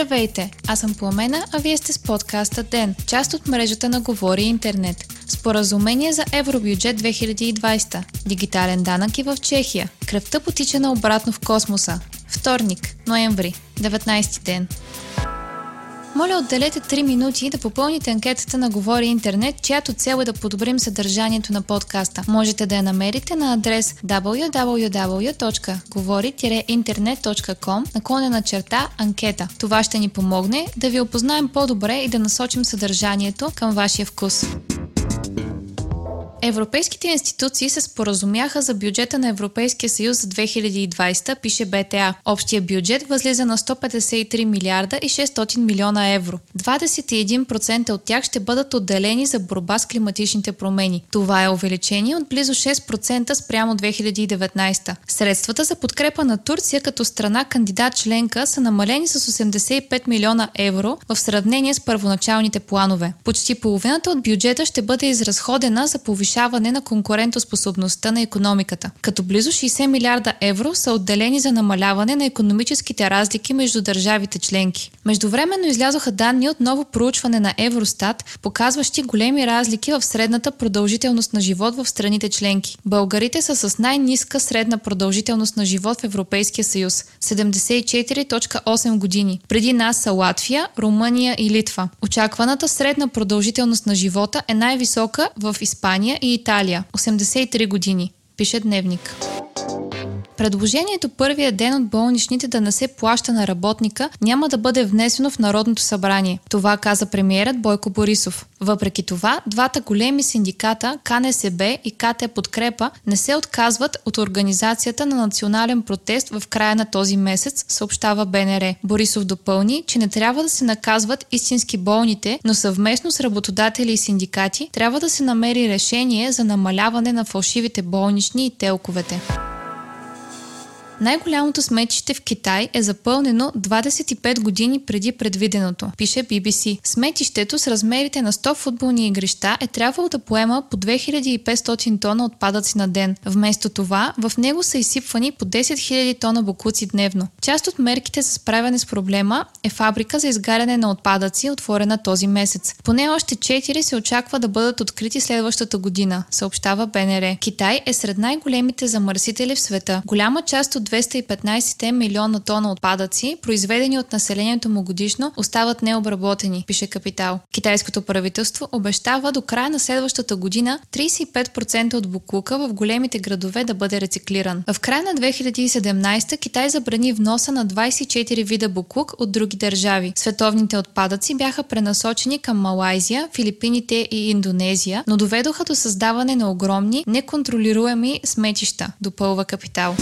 Здравейте, аз съм Пламена, а вие сте с подкаста ДЕН, част от мрежата на Говори Интернет. Споразумение за Евробюджет 2020. Дигитален данък и в Чехия. Кръвта потича на обратно в космоса. Вторник, ноември, 19 ден. Моля, отделете 3 минути да попълните анкетата на Говори Интернет, чиято цел е да подобрим съдържанието на подкаста. Можете да я намерите на адрес www.govori-internet.com наклонена черта анкета. Това ще ни помогне да ви опознаем по-добре и да насочим съдържанието към вашия вкус. Европейските институции се споразумяха за бюджета на Европейския съюз за 2020, пише БТА. Общия бюджет възлиза на 153 милиарда и 600 милиона евро. 21% от тях ще бъдат отделени за борба с климатичните промени. Това е увеличение от близо 6% спрямо 2019. Средствата за подкрепа на Турция като страна кандидат членка са намалени с 85 милиона евро в сравнение с първоначалните планове. Почти половината от бюджета ще бъде изразходена за повишение повишаване на конкурентоспособността на економиката, като близо 60 милиарда евро са отделени за намаляване на економическите разлики между държавите членки. Междувременно излязоха данни от ново проучване на Евростат, показващи големи разлики в средната продължителност на живот в страните членки. Българите са с най-ниска средна продължителност на живот в Европейския съюз – 74.8 години. Преди нас са Латвия, Румъния и Литва. Очакваната средна продължителност на живота е най-висока в Испания и Италия – 83 години, пише Дневник. Предложението първия ден от болничните да не се плаща на работника няма да бъде внесено в Народното събрание. Това каза премиерът Бойко Борисов. Въпреки това, двата големи синдиката КНСБ и КТ Подкрепа не се отказват от организацията на национален протест в края на този месец, съобщава БНР. Борисов допълни, че не трябва да се наказват истински болните, но съвместно с работодатели и синдикати трябва да се намери решение за намаляване на фалшивите болнични и телковете. Най-голямото сметище в Китай е запълнено 25 години преди предвиденото, пише BBC. Сметището с размерите на 100 футболни игрища е трябвало да поема по 2500 тона отпадъци на ден. Вместо това, в него са изсипвани по 10 000 тона бокуци дневно. Част от мерките за справяне с проблема е фабрика за изгаряне на отпадъци, отворена този месец. Поне още 4 се очаква да бъдат открити следващата година, съобщава БНР. Китай е сред най-големите замърсители в света. Голяма част от 215 милиона тона отпадъци, произведени от населението му годишно, остават необработени, пише Капитал. Китайското правителство обещава до края на следващата година 35% от буклука в големите градове да бъде рециклиран. В края на 2017 Китай забрани вноса на 24 вида буклук от други държави. Световните отпадъци бяха пренасочени към Малайзия, Филипините и Индонезия, но доведоха до създаване на огромни, неконтролируеми сметища, допълва Капитал.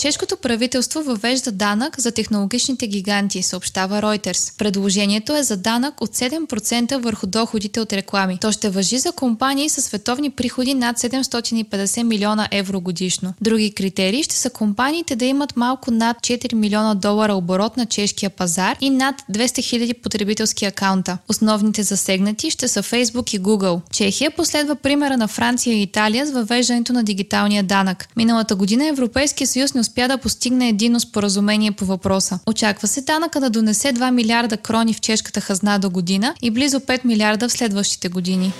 Чешкото правителство въвежда данък за технологичните гиганти, съобщава Reuters. Предложението е за данък от 7% върху доходите от реклами. То ще въжи за компании с световни приходи над 750 милиона евро годишно. Други критерии ще са компаниите да имат малко над 4 милиона долара оборот на чешкия пазар и над 200 хиляди потребителски акаунта. Основните засегнати ще са Facebook и Google. Чехия последва примера на Франция и Италия с въвеждането на дигиталния данък. Миналата година Европейския съюз не успя да постигне едино споразумение по въпроса. Очаква се данъка да донесе 2 милиарда крони в чешката хазна до година и близо 5 милиарда в следващите години.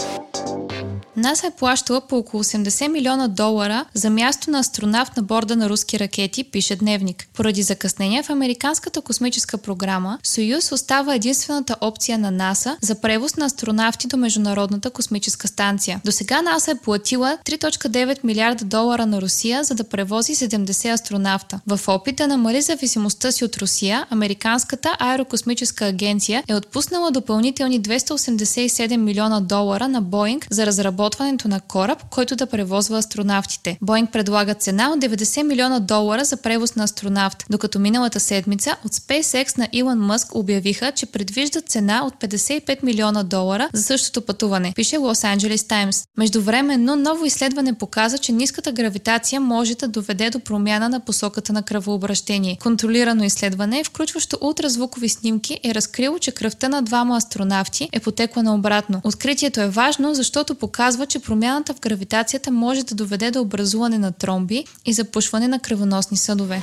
НАСА е плащала по около 80 милиона долара за място на астронавт на борда на руски ракети, пише Дневник. Поради закъснения в Американската космическа програма, Союз остава единствената опция на НАСА за превоз на астронавти до Международната космическа станция. До сега НАСА е платила 3.9 милиарда долара на Русия, за да превози 70 астронавта. В опит да намали зависимостта си от Русия, Американската аерокосмическа агенция е отпуснала допълнителни 287 милиона долара на Боинг за разработване разработването на кораб, който да превозва астронавтите. Боинг предлага цена от 90 милиона долара за превоз на астронавт, докато миналата седмица от SpaceX на Илон Мъск обявиха, че предвиждат цена от 55 милиона долара за същото пътуване, пише Los Angeles Times. Междувременно, ново изследване показа, че ниската гравитация може да доведе до промяна на посоката на кръвообращение. Контролирано изследване, включващо ултразвукови снимки, е разкрило, че кръвта на двама астронавти е потекла наобратно. Откритието е важно, защото показва показва, че промяната в гравитацията може да доведе до образуване на тромби и запушване на кръвоносни съдове.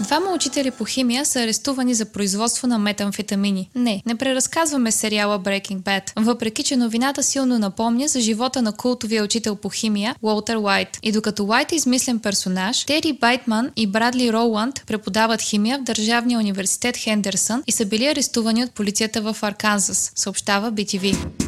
Двама учители по химия са арестувани за производство на метамфетамини. Не, не преразказваме сериала Breaking Bad, въпреки че новината силно напомня за живота на култовия учител по химия Уолтер Уайт. И докато Уайт е измислен персонаж, Тери Байтман и Брадли Роланд преподават химия в Държавния университет Хендерсън и са били арестувани от полицията в Арканзас, съобщава BTV.